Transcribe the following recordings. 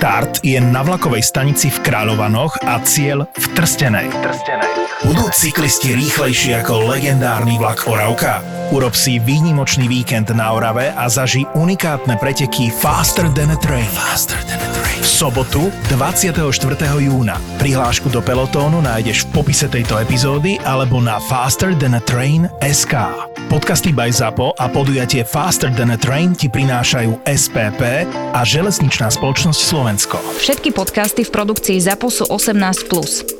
Štart je na vlakovej stanici v Kráľovanoch a cieľ v Trstenej. Trstenej. Budú cyklisti rýchlejší ako legendárny vlak Oravka? Urob si výnimočný víkend na Orave a zaži unikátne preteky Faster than a Train. Faster than a Train. V sobotu 24. júna. Prihlášku do pelotónu nájdeš v popise tejto epizódy alebo na Faster than a Train SK. Podcasty by ZAPO a podujatie Faster than a Train ti prinášajú SPP a Železničná spoločnosť Slovensko. Všetky podcasty v produkcii ZAPO sú 18+.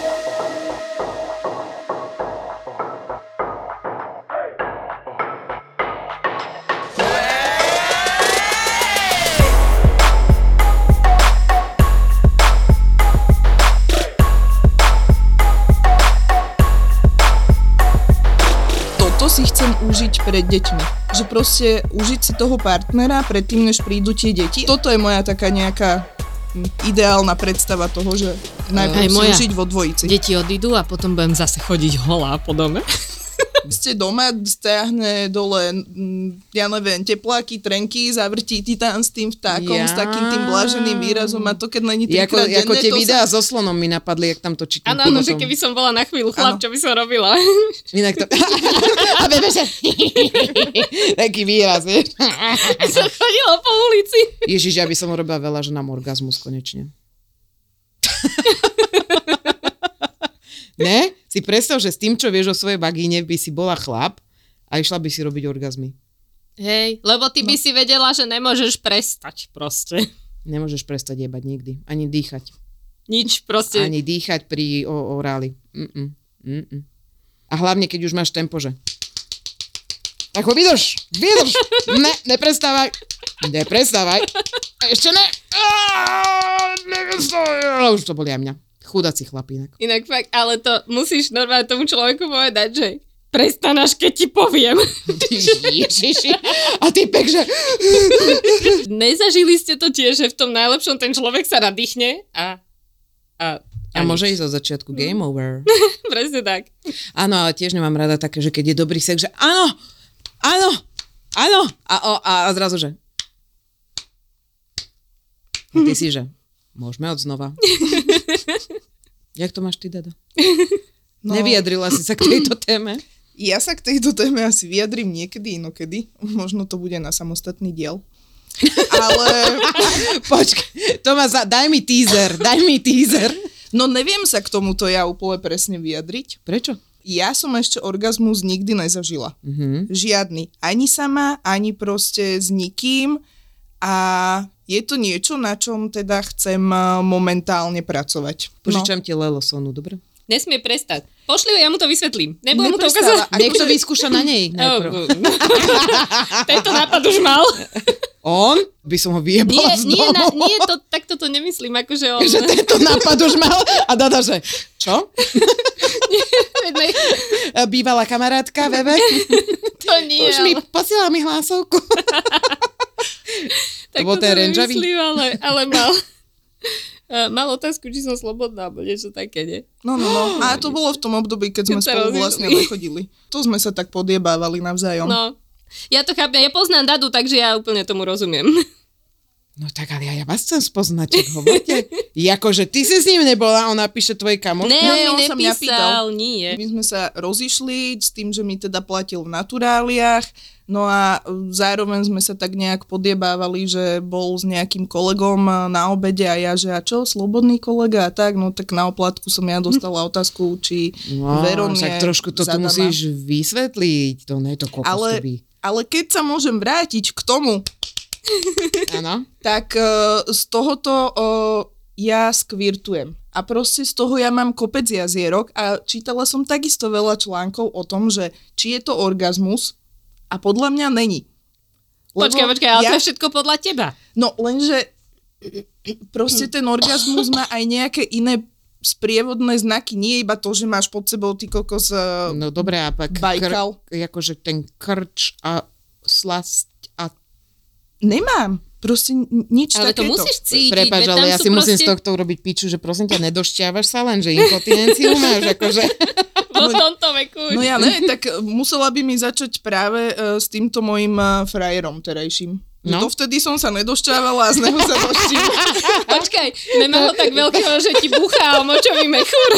Užiť pred deťmi. Že proste užiť si toho partnera predtým, než prídu tie deti. Toto je moja taká nejaká hm, ideálna predstava toho, že najprv Aj si užiť vo dvojici. Deti odídu a potom budem zase chodiť holá po dome. Ste doma, stiahne dole, ja neviem, tepláky, trenky, zavrtí ti tam s tým vtákom, Ja. s takým tým blaženým výrazom a to keď není Je ako, trikrát ako denne, tie to videá sa... so slonom mi napadli, jak tam točí. Áno, áno, že keby som bola na chvíľu chlap, Áno. čo by som robila. Inak to... a bebe, že... Taký výraz, vieš. By som chodila po ulici. Ježiš, ja by som robila veľa, že nám orgazmus konečne. ne? Si predstav, že s tým, čo vieš o svojej vagíne, by si bola chlap a išla by si robiť orgazmy. Hej, lebo ty by si vedela, že nemôžeš prestať proste. Nemôžeš prestať jebať nikdy. Ani dýchať. Nič proste. Ani dýchať pri o- oráli. Mm-mm. Mm-mm. A hlavne, keď už máš tempo, že... Ako vydrž, vydrž. Ne, neprestávaj. Neprestávaj. Ešte ne. Á. Už to boli aj mňa. Chudáci chlapínek. Inak fakt, ale to musíš normálne tomu človeku povedať, že prestanáš, keď ti poviem. Ježiši. A ty pek, že... Nezažili ste to tiež, že v tom najlepšom ten človek sa nadýchne a... A, A môže ísť od začiatku game over. Presne tak. Áno, ale tiež nemám rada také, že keď je dobrý sex, že áno, áno, áno. A, a, a zrazu, že... A ty si, že môžeme od znova. Jak to máš ty, Dada? No. Nevyjadrila si sa k tejto téme? Ja sa k tejto téme asi vyjadrím niekedy inokedy. Možno to bude na samostatný diel. Ale Počkaj, Tomás, daj mi teaser, daj mi teaser. no neviem sa k tomuto ja úplne presne vyjadriť. Prečo? Ja som ešte orgazmus nikdy nezažila. Mhm. Žiadny. Ani sama, ani proste s nikým. A je to niečo, na čom teda chcem eh, momentálne pracovať. Požičam ti Lelo Sonu, dobre? Nesmie prestať. Pošli ho, ja mu to vysvetlím. Nebudem mu to ukázať. Nech to vyskúša na nej najprv. Tento nápad už mal. On? By som ho vyjebala Nie, z nie, na, nie to, takto to nemyslím, akože on... že tento nápad už mal a Dada, že čo? Bývalá kamarátka, Bebe? to nie, Už mi posiela mi hlasovku. Tak bol ten to nemyslím, ale, ale mal... Uh, mal otázku, či som slobodná, alebo niečo také, nie? No, no, no. A to bolo v tom období, keď sme spolu vlastne nechodili. To sme sa tak podiebávali navzájom. No. Ja to chápem, ja poznám Dadu, takže ja úplne tomu rozumiem. No tak ale ja, ja vás chcem spoznať, čo hovoríte. Jakože ty si s ním nebola, on napíše tvojej kamoške. Ne, on mi on sa mňa pýtal. nie. My sme sa rozišli s tým, že mi teda platil v naturáliách, no a e, zároveň sme sa tak nejak podiebávali, že bol s nejakým kolegom e, na obede a ja, že a čo, slobodný kolega a tak, no tak na oplatku som ja dostala otázku, či No, Veron je trošku to musíš vysvetliť. To nie je to kokos Ale, ale keď sa môžem vrátiť k tomu, Áno? tak uh, z tohoto uh, ja skvirtujem. A proste z toho ja mám kopec jazierok a čítala som takisto veľa článkov o tom, že či je to orgazmus a podľa mňa není. Počkaj, počkaj, ale ja, to je všetko podľa teba. No lenže proste ten orgazmus má aj nejaké iné sprievodné znaky, nie iba to, že máš pod sebou ty kokos uh, No dobre, a pak Bajkal. Kr, akože ten krč a slasť a... Nemám. Proste nič Ale to takéto. musíš cítiť. Prepač, ale ja si musím z proste- tohto urobiť piču, že prosím ťa, nedošťávaš sa len, že inkontinenciu máš, akože... Po tomto veku. No ja ne, tak musela by mi začať práve uh, s týmto mojim uh, frajerom terajším. No. No. Dovtedy som sa nedošťávala a z neho sa doštím. Počkaj, nemá ho tak veľkého, že ti buchá o močový mechúr.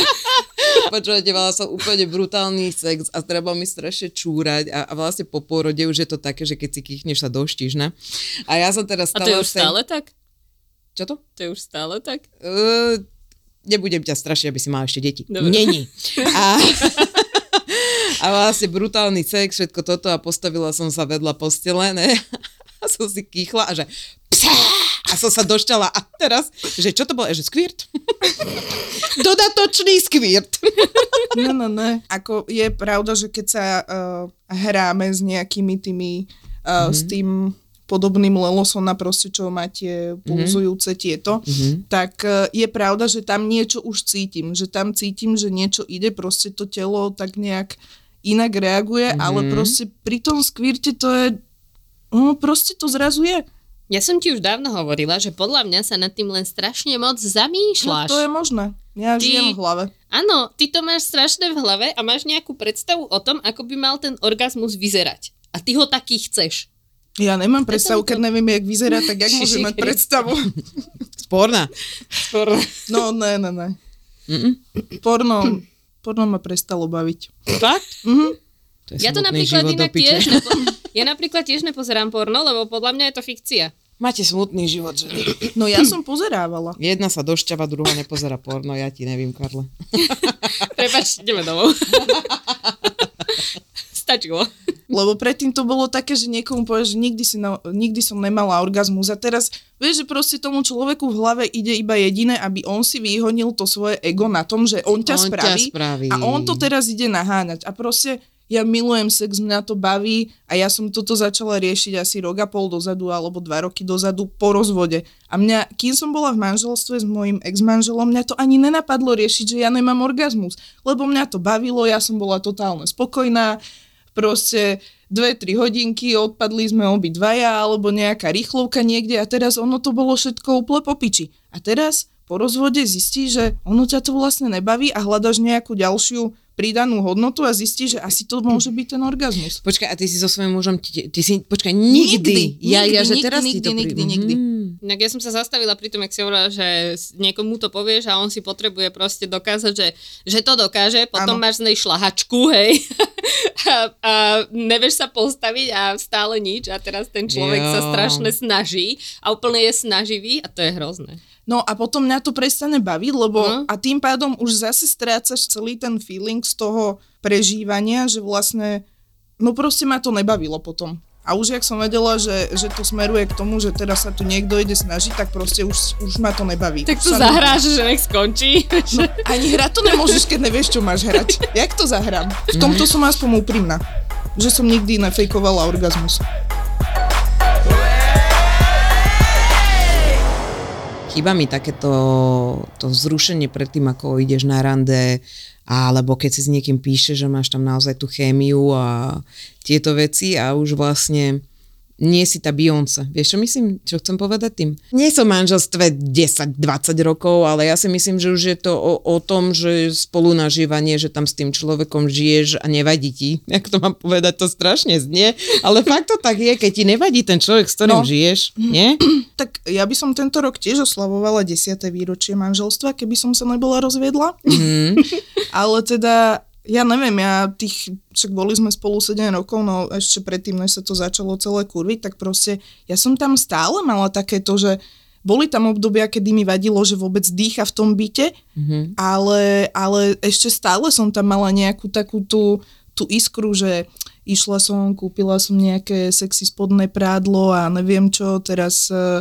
Počúvate, mala som úplne brutálny sex a treba mi strašne čúrať a, a vlastne po pôrode už je to také, že keď si kýchneš sa doštíš, ne? A ja som teraz A stala... to je už stále tak? Čo to? To je už stále tak? Uh, nebudem ťa strašiť, aby si mal ešte deti. Dobre. Není. A, a vlastne brutálny sex, všetko toto a postavila som sa vedľa postele, ne? A som si kýchla a že psá! A som sa došťala a teraz, že čo to bolo? Že skvirt? Dodatočný skvirt. No, no, no. Ako je pravda, že keď sa uh, hráme s nejakými tými, uh, mm-hmm. s tým podobným lelosom na proste, čo má tie pulzujúce tieto, mm-hmm. tak je pravda, že tam niečo už cítim. Že tam cítim, že niečo ide, proste to telo tak nejak inak reaguje, mm-hmm. ale proste pri tom skvirte to je, no proste to zrazu je. Ja som ti už dávno hovorila, že podľa mňa sa nad tým len strašne moc No, zamýšľaš. to je možné. Ja Ty- žijem v hlave. Áno, ty to máš strašne v hlave a máš nejakú predstavu o tom, ako by mal ten orgazmus vyzerať. A ty ho taký chceš. Ja nemám predstavu, to- keď neviem, jak vyzerá, tak jak môžem mať predstavu? Sporná. No, ne, ne, ne. Mm-mm. Porno, porno ma prestalo baviť. Fakt? Mhm. To je Ja to napríklad inak tiež, nepo... ja napríklad tiež nepozerám porno, lebo podľa mňa je to fikcia. Máte smutný život, ženy. No ja som pozerávala. Jedna sa došťava, druhá nepozerá porno, ja ti nevím, Karle. Prepač, ideme domov. Stačilo. Lebo predtým to bolo také, že niekomu povie, že nikdy, si na, nikdy som nemala orgazmus. A teraz vieš, že proste tomu človeku v hlave ide iba jediné, aby on si vyhonil to svoje ego na tom, že on ťa, On ťa spraví, spraví. A on to teraz ide naháňať. A proste ja milujem sex, mňa to baví a ja som toto začala riešiť asi rok a pol dozadu alebo dva roky dozadu po rozvode. A mňa, kým som bola v manželstve s mojim ex-manželom, mňa to ani nenapadlo riešiť, že ja nemám orgazmus. Lebo mňa to bavilo, ja som bola totálne spokojná, proste dve, tri hodinky, odpadli sme obidvaja, alebo nejaká rýchlovka niekde a teraz ono to bolo všetko úplne po piči. A teraz po rozvode zistíš, že ono ťa to vlastne nebaví a hľadaš nejakú ďalšiu pridanú hodnotu a zistíš, že asi to môže byť ten orgazmus. Počkaj, a ty si so svojím mužom, ty, ty si, počkaj, nikdy. Nikdy, ja, ja, nikdy, že nikdy, teraz ti nikdy, to nikdy, nikdy. Hmm. Inak ja som sa zastavila pri tom, jak si hovorila, že niekomu to povieš a on si potrebuje proste dokázať, že, že to dokáže, potom Áno. máš z nej šlahačku, hej, a, a nevieš sa postaviť a stále nič a teraz ten človek sa Jo. strašne snaží a úplne je snaživý a to je hrozné. No a potom mňa to prestane baviť, lebo Mhm. a tým pádom už zase strácaš celý ten feeling z toho prežívania, že vlastne, no proste ma to nebavilo potom. A už jak som vedela, že, že to smeruje k tomu, že teraz sa tu niekto ide snažiť, tak proste už, už ma to nebaví. Tak to zahráš, že nech skončí. No, ani hrať to nemôžeš, keď nevieš, čo máš hrať. Jak to zahrám? V tomto som aspoň úprimná. Že som nikdy nefejkovala orgazmus. Chýba mi takéto to vzrušenie pred tým, ako ideš na rande, alebo keď si s niekým píše, že máš tam naozaj tú chémiu a tieto veci a už vlastne nie si tá Beyoncé. Vieš, čo myslím? Čo chcem povedať tým? Nie som v manželstve 10-20 rokov, ale ja si myslím, že už je to o, o tom, že spolunažívanie, že tam s tým človekom žiješ a nevadí ti. Jak to mám povedať, to strašne znie, ale fakt to tak je, keď ti nevadí ten človek, s ktorým No. žiješ, nie? Tak ja by som tento rok tiež oslavovala 10. výročie manželstva, keby som sa nebola rozviedla. Mm. Ale teda, ja neviem, ja tých, však boli sme spolu 7 rokov, no ešte predtým, než sa to začalo celé kurviť, tak proste ja som tam stále mala takéto, že boli tam obdobia, kedy mi vadilo, že vôbec dýcha v tom byte, Mhm. ale, ale ešte stále som tam mala nejakú takú tú, tú iskru, že išla som, kúpila som nejaké sexy spodné prádlo a neviem čo, teraz uh,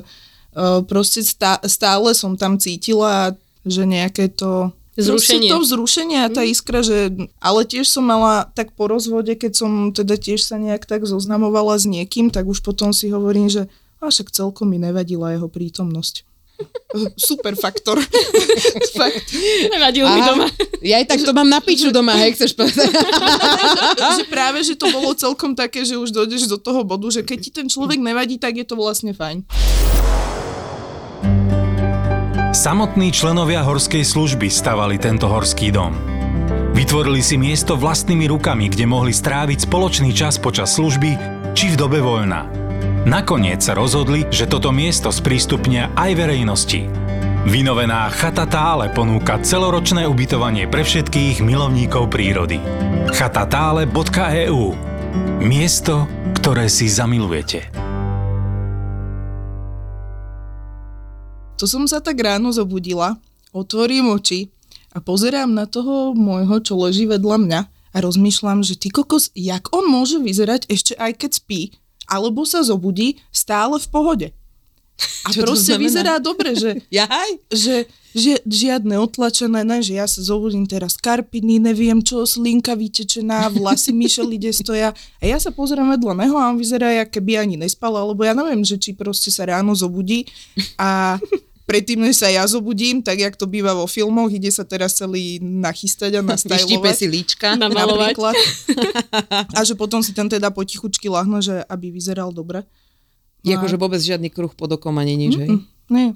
proste stá, stále som tam cítila, že nejaké to Vzrušenie. Proste to vzrušenie a tá iskra, že, ale tiež som mala tak po rozvode, keď som teda tiež sa nejak tak zoznamovala s niekým, tak už potom si hovorím, že a však celkom mi nevadila jeho prítomnosť. Super faktor. Fakt. Nevadil mi doma. Ja aj tak to mám na piču doma, hej, chceš povedať. že práve, že to bolo celkom také, že už dojdeš do toho bodu, že keď ti ten človek nevadí, tak je to vlastne fajn. Samotní členovia horskej služby stavali tento horský dom. Vytvorili si miesto vlastnými rukami, kde mohli stráviť spoločný čas počas služby či v dobe voľna. Nakoniec sa rozhodli, že toto miesto sprístupnia aj verejnosti. Vynovená Chata Tále ponúka celoročné ubytovanie pre všetkých milovníkov prírody. chatatále.eu Miesto, ktoré si zamilujete. To som sa tak ráno zobudila, otvorím oči a pozerám na toho môjho, čo leží vedľa mňa a rozmýšľam, že ty kokos, jak on môže vyzerať ešte aj keď spí, alebo sa zobudí stále v pohode. A Čo proste vyzerá dobre, že, Jaj? že, že žiadne otlačené, ne, že ja sa zobudím teraz karpiny, neviem čo, slinka vytečená, vlasy Michelle ide stoja. A ja sa pozerám vedľa neho a on vyzerá, jak keby ani nespal, alebo ja neviem, že či proste sa ráno zobudí a predtým, než sa ja zobudím, tak jak to býva vo filmoch, ide sa teraz celý nachystať a nastajlovať. si líčka. Namalovať. Napríklad. A že potom si tam teda potichučky lahne, že aby vyzeral dobre. Je akože vôbec žiadny kruh pod okom ani nič, hej? Nie.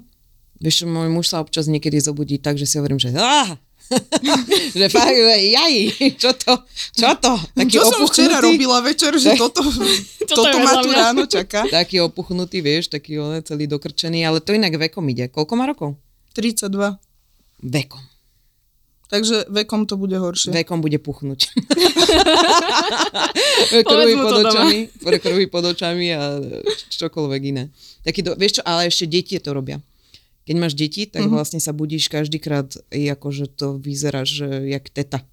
Vieš, môj muž sa občas niekedy zobudí tak, že si hovorím, že ah! že fakt, jaj, čo to, čo to? Taký Čo som včera robila večer, že toto, toto ma tu ráno čaká. Taký opuchnutý, vieš, taký on, celý dokrčený, ale to inak vekom ide. Koľko má rokov? 32. Vekom. Takže vekom to bude horšie. Vekom bude puchnúť. Mu pod očami, krvy pod očami a čokoľvek iné. Taký do, vieš čo, ale ešte deti to robia. Keď máš deti, tak vlastne sa budíš každýkrát, akože to vyzerá, že jak teta.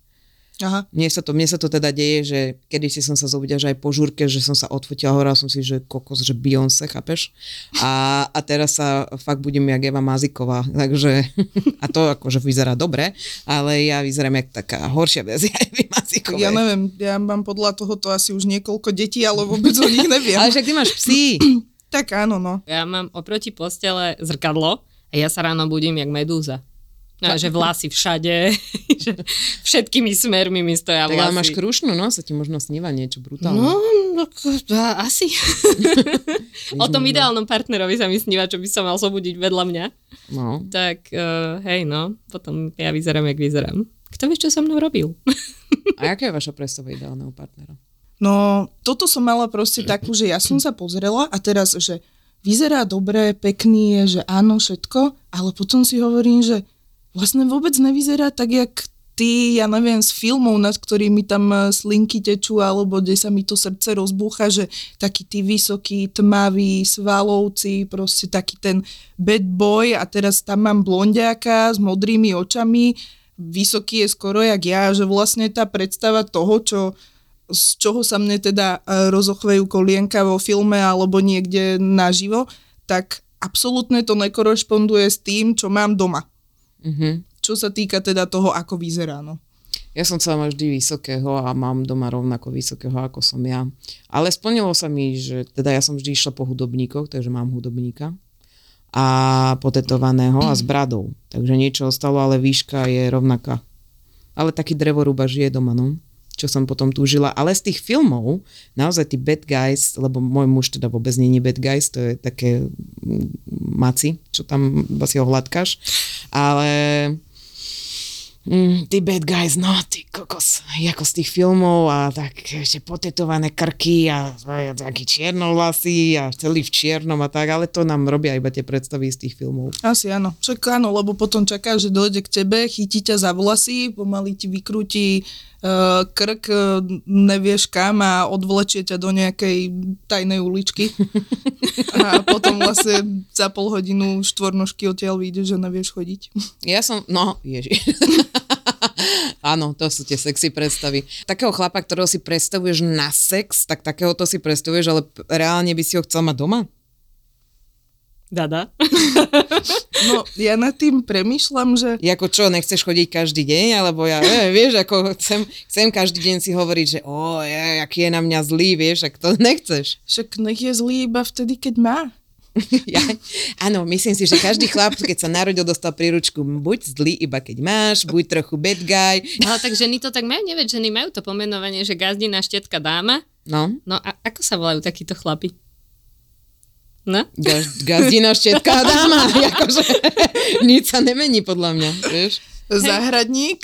Aha. Mne sa, to, mne sa to teda deje, že kedy si som sa zobudila, že aj po žúrke, že som sa odfotila, hovorila som si, že kokos, že Beyoncé, chápeš? A, a teraz sa fakt budem jak Eva Maziková, takže a to akože vyzerá dobre, ale ja vyzerám jak taká horšia verzia Evy Mazikovej. Ja neviem, ja mám podľa tohoto asi už niekoľko detí, ale vôbec o nich neviem. Ale však ty máš psi. Tak áno, no. Ja mám oproti postele zrkadlo a ja sa ráno budím jak medúza. No, že vlasy všade, že všetkými smermi mi stoja Tak vlasy. ale máš krušnú, no, sa ti možno sníva niečo brutálne. No, no asi. o tom ideálnom partnerovi sa mi sníva, čo by sa mal zobudiť vedľa mňa. no. Tak uh, hej, no, potom ja vyzerám, jak vyzerám. Kto vie, čo so mnou robil? A aká je vaša predstava ideálneho partnera? No, toto som mala proste takú, že ja som sa pozrela a teraz, že vyzerá dobre, pekný je, že áno, všetko, ale potom si hovorím, že vlastne vôbec nevyzerá tak, jak ty, ja neviem, z filmov, nad ktorými tam eh, slinky tečú, alebo kde sa mi to srdce rozbúcha, že taký ty vysoký, tmavý, svalovci, proste taký ten bad boy a teraz tam mám blondiaka s modrými očami, vysoký je skoro jak ja, že vlastne tá predstava toho, čo z čoho sa mne teda e, rozochvejú kolienka vo filme alebo niekde naživo, tak absolútne to nekorešponduje s tým, čo mám doma. Mhm. Čo sa týka teda toho, ako vyzerá. No. Ja som chcela mať vždy vysokého a mám doma rovnako vysokého, ako som ja. Ale splnilo sa mi, že teda ja som vždy išla po hudobníkoch, takže mám hudobníka a potetovaného a s bradou. Takže niečo ostalo, ale výška je rovnaká. Ale taký drevorúba žije doma, no čo som potom túžila. Ale z tých filmov, naozaj tí bad guys, lebo môj muž teda vôbec nie je bad guys, to je také mm, maci, čo tam iba si ho hladkáš. Ale Mm, tí bad guys, no, ty kokos, ako z tých filmov a tak ešte potetované krky a, a taký čiernovlasy a celý v čiernom a tak, ale to nám robia iba tie predstavy z tých filmov. Asi áno. Však áno, lebo potom čaká, že dojde k tebe, chytí ťa za vlasy, pomaly ti vykrúti uh, krk, uh, nevieš kam a odvlečie ťa do nejakej tajnej uličky. a potom vlastne za pol hodinu štvornožky odtiaľ vyjde, že nevieš chodiť. Ja som, no, ježi. Áno, to sú tie sexy predstavy. Takého chlapa, ktorého si predstavuješ na sex, tak takého to si predstavuješ, ale reálne by si ho chcel mať doma? Dada. No, ja nad tým premýšľam, že Jako čo, nechceš chodiť každý deň, alebo ja, ne, vieš, ako chcem, chcem každý deň si hovoriť, že o, je, aký je na mňa zlý, vieš, ak to nechceš. však nech je zlý iba vtedy, keď má. ja, áno, myslím si, že každý chlap, keď sa narodil, dostal príručku buď zlý, iba keď máš, buď trochu bad guy. Ale tak ženy to tak majú, nevieť, ženy majú to pomenovanie, že gazdina, štetka, dáma. No, No a ako sa volajú takíto chlapi? No? gaz, gazdina, štetka dáma. Akože, nič sa nemení podľa mňa, vieš. Zahradník.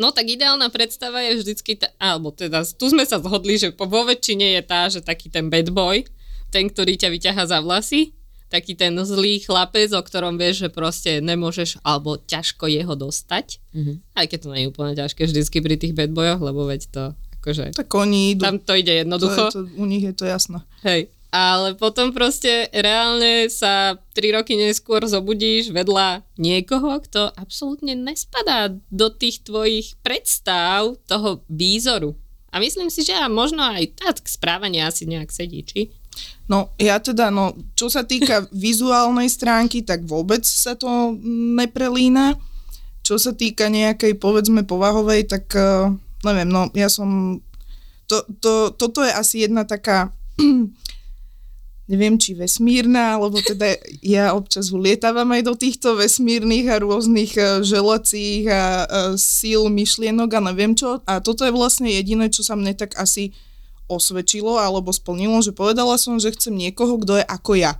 No tak ideálna predstava je vždycky, tá, alebo teda tu sme sa zhodli, že po vo väčšine je tá, že taký ten bad boy, ten, ktorý ťa vyťaha za vlasy, taký ten zlý chlapec, o ktorom vieš, že proste nemôžeš, alebo ťažko jeho dostať. Mm-hmm. Aj keď to nie je úplne ťažké vždycky pri tých bad boyoch, lebo veď to akože... tak oni idú. Tam to ide To jednoducho. je, to, u nich je to jasné. Hej. Ale potom proste reálne sa 3 roky neskôr zobudíš vedľa niekoho, kto absolútne nespadá do tých tvojich predstav toho výzoru. A myslím si, že a možno aj tak správanie asi nejak sedí, či? No ja teda, no čo sa týka vizuálnej stránky, tak vôbec sa to neprelína. Čo sa týka nejakej, povedzme, povahovej, tak uh, neviem, no ja som... To, to, toto je asi jedna taká neviem, či vesmírna, alebo teda ja občas ulietávam aj do týchto vesmírnych a rôznych e, želacích a, a síl, myšlienok a neviem čo. A toto je vlastne jediné, čo sa mne tak asi osvedčilo alebo splnilo, že povedala som, že chcem niekoho, kto je ako ja.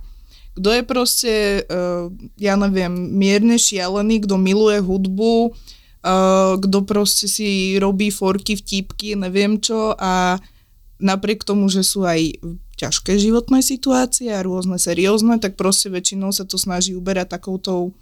Kto je proste, uh, ja neviem, mierne šialený, kto miluje hudbu, uh, kto proste si robí forky, vtípky, neviem čo a napriek tomu, že sú aj ťažké životné situácie a rôzne seriózne, tak proste väčšinou sa to snaží uberať takoutou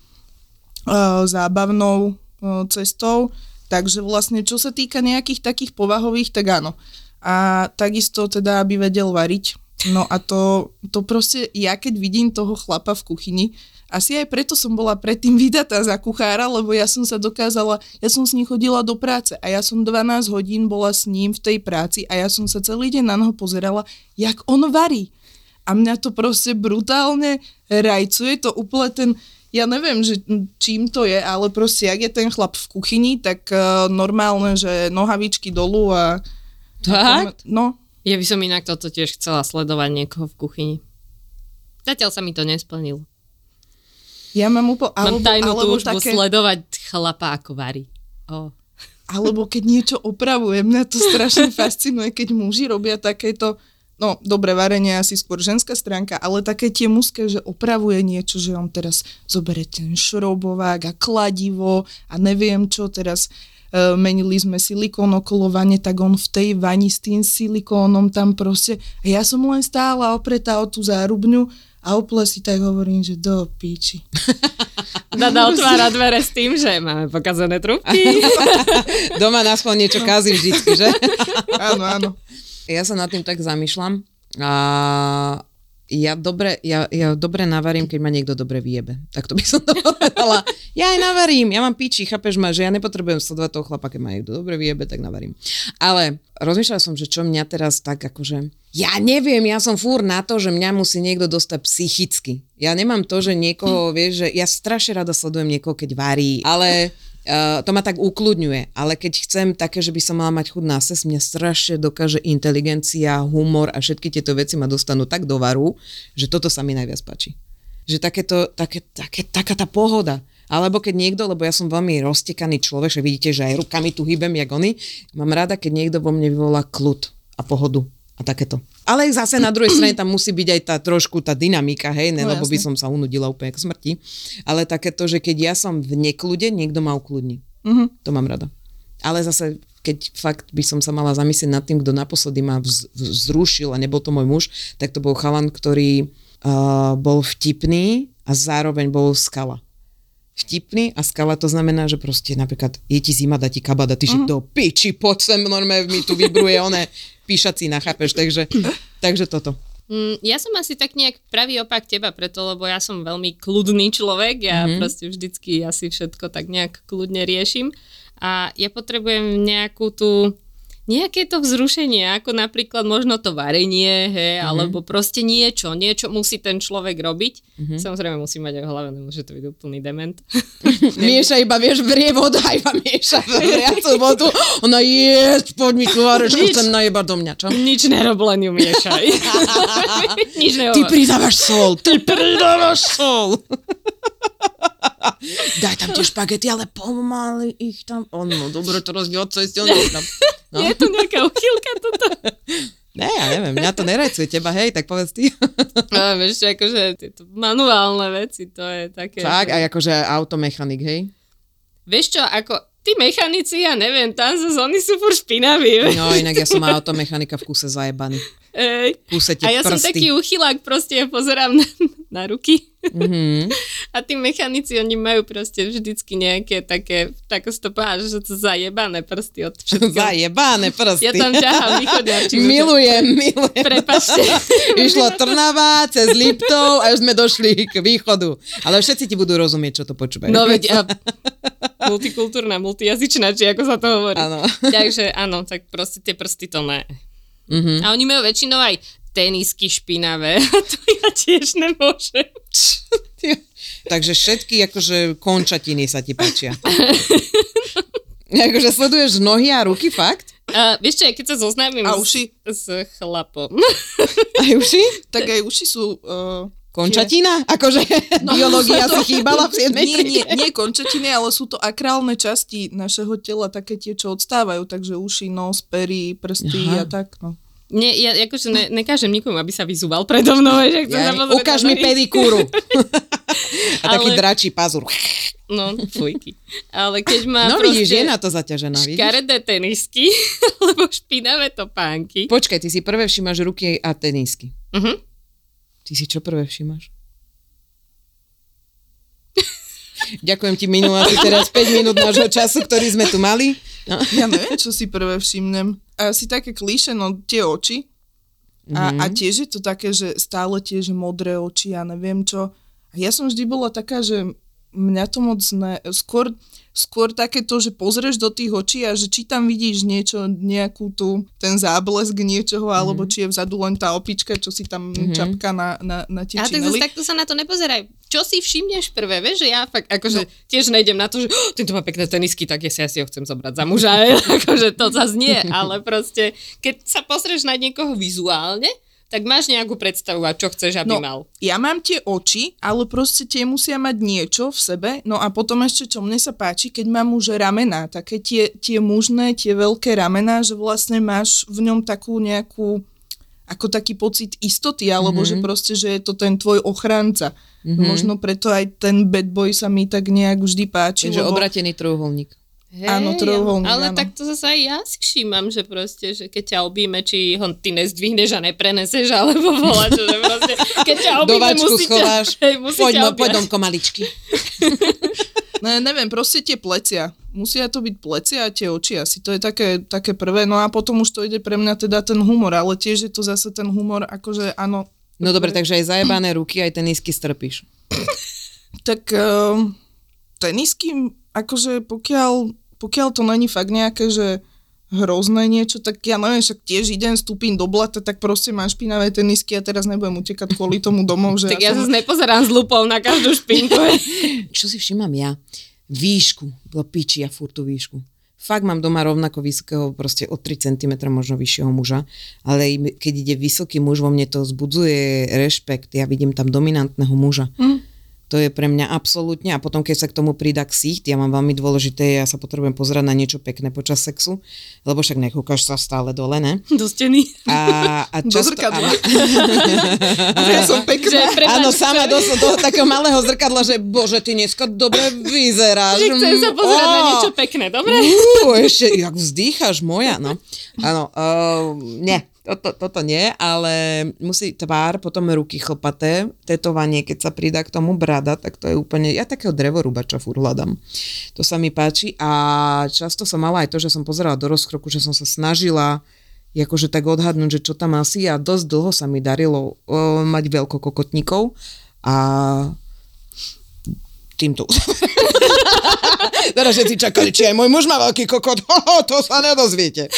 uh, zábavnou uh, cestou. Takže vlastne, čo sa týka nejakých takých povahových, tak áno. A takisto teda, aby vedel variť. No a to, to proste, ja keď vidím toho chlapa v kuchyni, asi aj preto som bola predtým vydatá za kuchára, lebo ja som sa dokázala, ja som s ním chodila do práce a ja som 12 hodín bola s ním v tej práci a ja som sa celý deň na neho pozerala, jak on varí. A mňa to proste brutálne rajcuje, to úplne ten, ja neviem, že čím to je, ale proste, ak je ten chlap v kuchyni, tak uh, normálne, že nohavičky dolu a... Tak? No, Ja by som inak toto tiež chcela sledovať niekoho v kuchyni. Zatiaľ sa mi to nesplnilo. ja mám úplne... Mám tajnú alebo túžbu také- sledovať chlapa, ako varí. Oh. Alebo keď niečo opravuje, mňa to strašne fascinuje, keď muži robia takéto, no dobre, varenie asi skôr ženská stránka, ale také tie mužské, že opravuje niečo, že on teraz zoberie ten šroubovák a kladivo a neviem čo, teraz menili sme silikón okolo vane, tak on v tej vani s tým silikónom tam proste, a ja som len stála opretá o tú zárubňu a úplne si tak hovorím, že do píči. Dada otvára dvere s tým, že máme pokazané trubky. Doma nás niečo kazí vždycky, že? Áno, áno. Ja sa nad tým tak zamýšľam a ja dobre, ja, ja dobre navarím, keď ma niekto dobre vyjebe. Tak to by som to povedala. Ja aj navarím, ja mám piči, chápeš ma, že ja nepotrebujem sledovať toho chlapa, keď ma niekto dobre vyjebe, tak navarím. Ale rozmýšľala som, že čo mňa teraz tak akože... Ja neviem, ja som fúr na to, že mňa musí niekto dostať psychicky. Ja nemám to, že niekoho, vieš, že ja strašne rada sledujem niekoho, keď varí, ale Uh, to ma tak ukludňuje, ale keď chcem také, že by som mala mať chud na ses, mňa strašne dokáže inteligencia, humor a všetky tieto veci ma dostanú tak do varu, že toto sa mi najviac páči. Že takéto, také, také, taká tá pohoda. Alebo keď niekto, lebo ja som veľmi roztekaný človek, že vidíte, že aj rukami tu hýbem, jak oni, mám rada, keď niekto vo mne vyvolá kľud a pohodu a takéto. Ale zase na druhej strane tam musí byť aj tá trošku tá dynamika, hej, ne, No, lebo by jasne. som sa unudila úplne k smrti. Ale takéto, že keď ja som v nekľude, niekto ma ukludní. Mhm. To mám rada. Ale zase, keď fakt by som sa mala zamyslieť nad tým, kto naposledy ma vz, vzrušil a nebol to môj muž, tak to bol chalan, ktorý uh, bol vtipný a zároveň bol skala. Vtipný a skala to znamená, že proste napríklad je ti zima, dá ti kabada, ty uh-huh. že do piči, poď sem, normálne mi tu vibruje oné píšací, chápeš, takže, takže toto. Mm, ja som asi tak nejak pravý opak teba, preto, lebo ja som veľmi kľudný človek, ja mm-hmm. proste vždycky asi všetko tak nejak kľudne riešim a ja potrebujem nejakú tú nejaké to vzrušenie, ako napríklad možno to varenie, hej, mm-hmm. alebo proste niečo, niečo musí ten človek robiť. Mm-hmm. Samozrejme musí mať aj v hlave, nemôže to byť úplný dement. Mieša iba, vieš, brie voda, iba mieša vriacu vodu. Ona je, poď mi tu vareš, chcem najebať do mňa, čo? Nič nerob, len ju miešaj. Nič nehovor. Ty pridávaš sol, ty pridávaš sol. Daj tam tie špagety, ale pomaly ich tam... O, no, dobre, to rozdiel od cesty, No. Je to nejaká uchylka toto? Ne, ja neviem, mňa to nerajcuje, teba, hej, tak povedz ty. No, vieš, akože tieto manuálne veci, to je také... Fakt, aj akože automechanik, hej? Vieš čo, ako tí mechanici, ja neviem, tam sa oni sú furt špinaví. No, inak ja som automechanika v kuse zajebaný. Ej. Kúse A ja prsty. som taký uchylák, proste ja pozerám na, na ruky. Mm-hmm. A tí mechanici, oni majú proste vždycky nejaké také, tak to povedať, že to zajebané prsty od všetkého. Zajebané prsty. Ja tam ťahám východňarčinu. Milujem, milujem. Prepačte. Išlo Trnava cez Liptov a už sme došli k východu. Ale všetci ti budú rozumieť, čo to počúvajú. No veď, a multikultúrna, multijazyčná, či ako sa to hovorí. Áno. Takže áno, tak proste tie prsty to ne. Mm-hmm. A oni majú väčšinou aj tenisky špinavé. A to ja tiež nemôžem. Takže všetky akože končatiny sa ti páčia. akože sleduješ nohy a ruky, fakt? A vieš čo, keď sa zoznámim A s, uši? s chlapom, Aj uši? Tak aj uši sú... Uh, Končatina? Akože no, biológia si chýbala v 7. nie, nie, nie končatiny, ale sú to akrálne časti našeho tela, také tie, čo odstávajú, takže uši, nos, pery, prsty Aha. a tak, no. nie, ja akože ne, nekážem nikomu, aby sa vyzúval predo mnou, že Ja, ukáž mi pedikúru. a taký Ale- dračí pazur. No, fujky. Ale keď má No vidíš, je na to zaťažená, vidíš? škaredé tenisky, alebo špinavé topánky. Počkaj, ty si prvé všimáš ruky a tenisky. Uh-huh. Ty si čo prvé všimáš? Ďakujem ti, minula si teraz 5 minút nášho času, ktorý sme tu mali. No. Ja neviem, čo si prvé všimnem. Asi také klíše, no tie oči. A, a tiež je to také, že stále tiež modré oči, ja neviem čo. A ja som vždy bola taká, že mňa to moc ne... Skôr, skôr také to, že pozrieš do tých očí a že či tam vidíš niečo, nejakú tu, ten záblesk niečoho, mm-hmm. alebo či je vzadu len tá opička, čo si tam mm-hmm. čapka na, na, na tie A tak zase takto sa na to nepozeraj. Čo si všimneš prvé, vieš, že ja fakt akože no. tiež nejdem na to, že oh, tento má pekné tenisky, tak ja si asi ho chcem zobrať za muža, akože to zase nie, ale proste, keď sa pozrieš na niekoho vizuálne, tak máš nejakú predstavu a čo chceš, aby No, mal. ja mám tie oči, ale proste tie musia mať niečo v sebe. No a potom ešte, čo mne sa páči, keď mám už ramená, také tie, tie mužné, tie veľké ramená, že vlastne máš v ňom takú nejakú ako taký pocit istoty, alebo mm-hmm. že proste, že je to ten tvoj ochranca. Mm-hmm. Možno preto aj ten bad boy sa mi tak nejak vždy páči. Čiže lebo... obratený trojuholník. Hej, Áno, trojuholník, Ale áno. tak to zase aj ja si všímam, že proste, že keď ťa objíme, či ho ty nezdvihneš a nepreneseš, alebo volať, že proste, keď ťa Do objíme, vačku musí schováš. hej, musí Poď, no, objať. poď domko maličky. Ne, neviem, proste tie plecia. Musia to byť plecia a tie oči asi. To je také, také prvé. No a potom už to ide pre mňa teda ten humor, ale tiež je to zase ten humor, akože áno. No dobre, takže aj zajebané ruky, aj tenisky strpíš. Tak uh, tenisky, akože pokiaľ, pokiaľ to není fakt nejaké, že hrozné niečo, tak ja neviem, však tiež idem, stúpim do blata, tak proste mám špinavé tenisky a teraz nebudem utekať kvôli tomu domov, že Tak ja som... zase nepozerám s lupou na každú špinku. Čo si všímam ja? Výšku. Do piči, ja furt tú výšku. Fakt mám doma rovnako vysokého, proste o 3 cm možno vyššieho muža, ale keď ide vysoký muž, vo mne to zbudzuje rešpekt. Ja vidím tam dominantného muža. Mm. To je pre mňa absolútne. A potom, keď sa k tomu pridá ksicht, ja mám veľmi dôležité, ja sa potrebujem pozerať na niečo pekné počas sexu, lebo však nekúkaš sa stále dole, ne? Do steny. A, a Do často, zrkadla. áno. ja som Že pekná. prepáč, Áno, sama do, do takého malého zrkadla, že bože, ty dneska dobre vyzeráš. Že chcem sa pozerať na Ó. niečo pekné, dobre? Ú, ešte, jak vzdýchaš, moja, no. Áno, uh, nie, toto, toto nie, ale musí tvár, potom ruky chlpaté, tetovanie, keď sa pridá k tomu brada, tak to je úplne, ja takého drevorúbača furt hľadám. To sa mi páči a často som mala aj to, že som pozerala do rozkroku, že som sa snažila akože tak odhadnúť, že čo tam asi a dosť dlho sa mi darilo uh, mať veľko kokotníkov a týmto Teraz všetci čakali, či aj môj muž má veľký kokot. To sa nedozviete.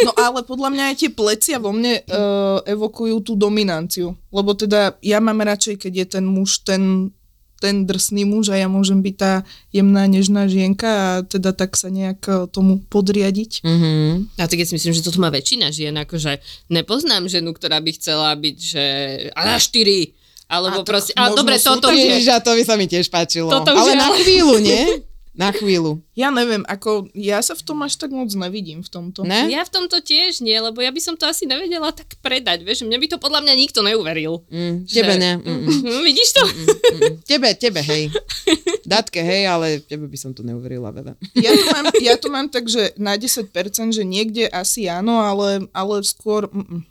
No ale podľa mňa aj tie plecia vo mne uh, evokujú tú dominanciu. Lebo teda ja mám radšej, keď je ten muž ten, ten drsný muž a ja môžem byť tá jemná, nežná žienka a teda tak sa nejak eh, tomu podriadiť. Mhm. A tak ja si myslím, že toto má väčšina žien, akože nepoznám ženu, ktorá by chcela byť, že a na štyri, alebo A to proste, a dobre, toto už je, Ježiš, a to by sa mi tiež páčilo. Toto už ale je, na chvíľu, nie? Na chvíľu. Ja neviem, ako ja sa v tom až tak moc nevidím v tomto. Ne? Ja v tomto tiež nie, lebo ja by som to asi nevedela tak predať, vieš, mne by to podľa mňa nikto neuveril. Mm, Že- tebe ne. Mm, mm, Hm, vidíš to? mm. Tebe, tebe, hej. Datke, hej, ale tebe by som to neuverila veľa. Ja to mám, ja to mám tak, že na 10%, že niekde asi áno, ale, ale skôr... Mm,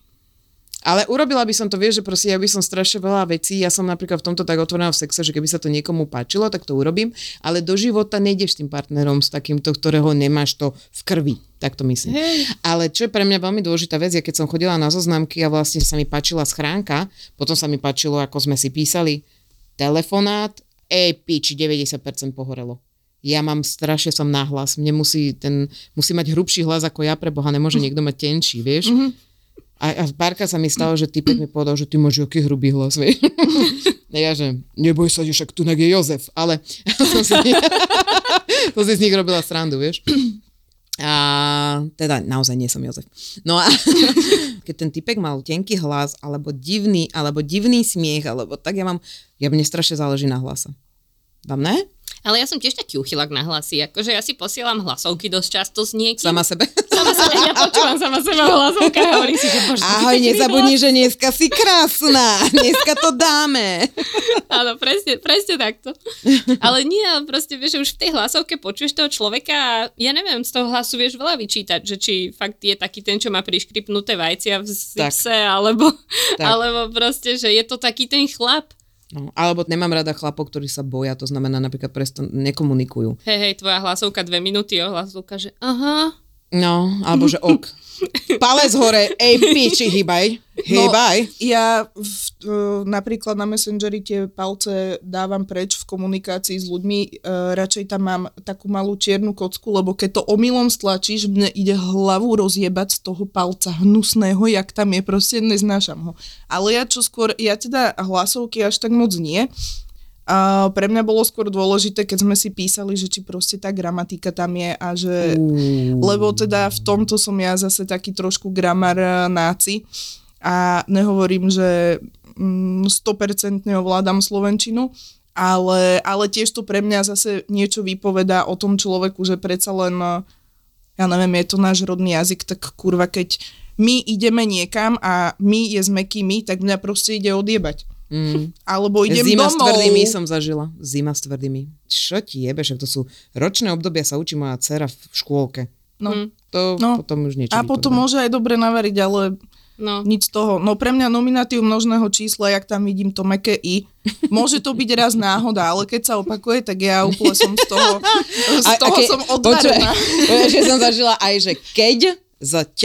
Ale urobila by som to, vieš, že proste ja by som strašne veľa vecí, ja som napríklad v tomto tak otvorená v sexe, že keby sa to niekomu páčilo, tak to urobím, ale do života nejdeš s tým partnerom, s takýmto, ktorého nemáš to v krvi, tak to myslím. Hej. Ale čo je pre mňa veľmi dôležitá vec, ja keď som chodila na zoznamky a vlastne sa mi páčila schránka, potom sa mi páčilo, ako sme si písali telefonát, ej piči, 90% pohorelo. Ja mám strašne som nahlas. Mne musí, ten, musí mať hrubší hlas ako ja, pre Boha, nemôže niekto mať tenší, vieš? Mm-hmm. A, a párka sa mi stalo, že typek mi povedal, že ty máš aký hrubý hlas, vieš? Ja, že neboj sa, že však tu je Jozef, ale som si, to si z nich robila srandu, vieš? A teda naozaj nie som Jozef. No a keď ten typek mal tenký hlas, alebo divný, alebo divný smiech, alebo tak ja mám, ja mne strašne záleží na hlase. Vám ne? Ale ja som tiež taký uchylak na hlasy, akože ja si posielam hlasovky dosť často s niekým. Sama sebe? sama sebe, ja počúvam sama seba v hlasovkách a hovorím si, že bože, Ahoj, nezabudni, že dneska si krásna. Dneska to dáme. Áno, presne, presne takto. Ale nie, ale proste vieš, že už v tej hlasovke počuješ toho človeka a ja neviem, z toho hlasu vieš veľa vyčítať, že či fakt je taký ten, čo má priškripnuté vajcia v zipse, alebo, Tak. alebo proste, že je to taký ten chlap. No, alebo nemám rada chlapov, ktorí sa boja, to znamená napríklad prestan- nekomunikujú. Hej, hej, tvoja hlasovka dve minúty, jo, hlasovka, že aha, No, alebo že ok. Palec hore, ej piči, hýbaj. Hýbaj. Ja v, uh, napríklad na Messengeri tie palce dávam preč v komunikácii s ľuďmi. Uh, radšej tam mám takú malú čiernu kocku, lebo keď to omylom stlačíš, mne ide hlavu rozjebať z toho palca hnusného, jak tam je, proste neznášam ho. Ale ja čo skôr, ja teda hlasovky až tak moc nie. A pre mňa bolo skôr dôležité, keď sme si písali, že či proste tá gramatika tam je a že... Lebo teda v tomto som ja zase taký trošku gramar eh, náci a nehovorím, že mm, 100% ovládam slovenčinu, ale, ale tiež to pre mňa zase niečo vypovedá o tom človeku, že predsa len, eh, ja neviem, je to náš rodný jazyk, tak kurva, keď my ideme niekam a my je s mekými, tak mňa proste ide odjebať. Mm. Alebo idem Zima s domov. tvrdými som zažila. Zima s tvrdými. Čo ti jebe, však to sú ročné obdobia, sa učí moja dcera v škôlke. No. Hm. To No. potom už niečo A potom môže aj dobre navariť, ale no. nič z toho. No pre mňa nominatív množného čísla, jak tam vidím to meké i, môže to byť raz náhoda, ale keď sa opakuje, tak ja úplne som z toho, z toho ke- som odvarená. počuj, že som zažila aj, že keď z ť.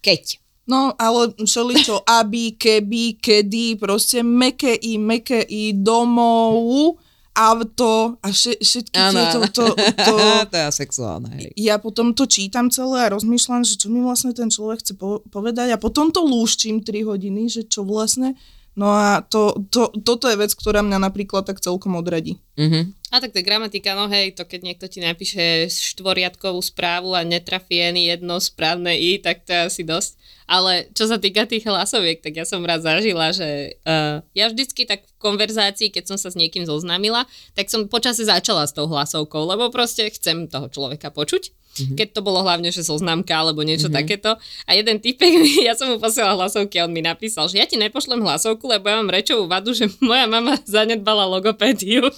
Keď. No, ale všeličo, aby, keby, kedy, proste meké i, meké i, domov, auto a vše, všetky Áno, tieto, to, to, to je sexuálne, hej. ja potom to čítam celé a rozmýšľam, že čo mi vlastne ten človek chce po- povedať a potom to lúščím 3 hodiny, že čo vlastne. No a to, to, toto je vec, ktorá mňa napríklad tak celkom odradí. Mhm. A tak tá gramatika, no hej, to keď niekto ti napíše štvoriadkovú správu a netrafí ani jedno správne i, tak to je asi dosť. Ale čo sa týka tých hlasoviek, tak ja som raz zažila, že uh, ja vždycky tak v konverzácii, keď som sa s niekým zoznámila, tak som počase začala s tou hlasovkou, lebo proste chcem toho človeka počuť. Mm-hmm. Keď to bolo hlavne, že zoznamka alebo niečo mm-hmm. takéto. A jeden typek, ja som mu posielala hlasovky a on mi napísal, že ja ti nepošlem hlasovku, lebo ja mám rečovú vadu, že moja mama zanedbala logopédiu.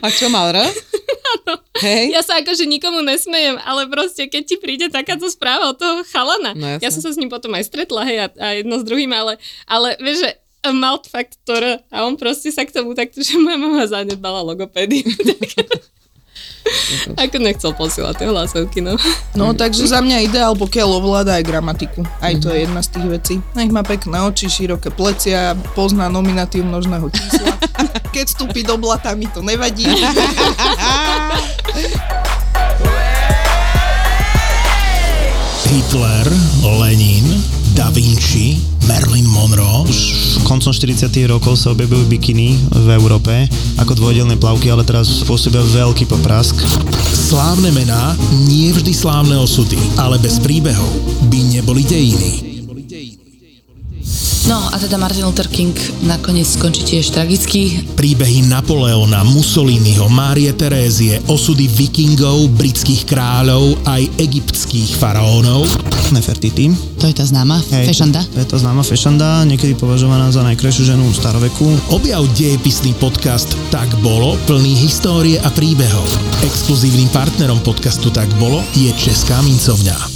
A čo mal R? Hej. Ja sa akože nikomu nesmejem, ale proste keď ti príde takáto správa od toho chalana, No ja som sa s ním potom aj stretla, hej, a, a jedno s druhým, ale, ale vieš, že mal faktor a on proste sa k tomu takto, že moja mama zanedbala logopédiu. Ako nechcel posielať tie hlasovky, no. No takže za mňa ideál, pokiaľ ovláda aj gramatiku. Aj to je jedna z tých vecí. Nech má pekné oči, široké plecia, pozná nominatív množného čísla. Keď vstúpi do blata, mi to nevadí. Hitler, Lenin, Da Vinci, Marilyn Monroe. Už koncom 40 rokov sa objavujú bikiny v Európe ako dvojdelné plavky, ale teraz spôsobia veľký poprask. Slávne mená, nie vždy slávne osudy, ale bez príbehov by neboli dejiny. No a teda Martin Luther King nakoniec skončí tiež tragicky. Príbehy Napoleona, Mussoliniho, Márie Terézie, osudy vikingov, britských kráľov, aj egyptských faraónov. Nefertiti. To je tá známa, Hej, fešanda. To je tá známa fešanda, niekedy považovaná za najkrajšiu ženu v staroveku. Objav dejepisný podcast Tak bolo, plný histórie a príbehov. Exkluzívnym partnerom podcastu Tak bolo je Česká mincovňa.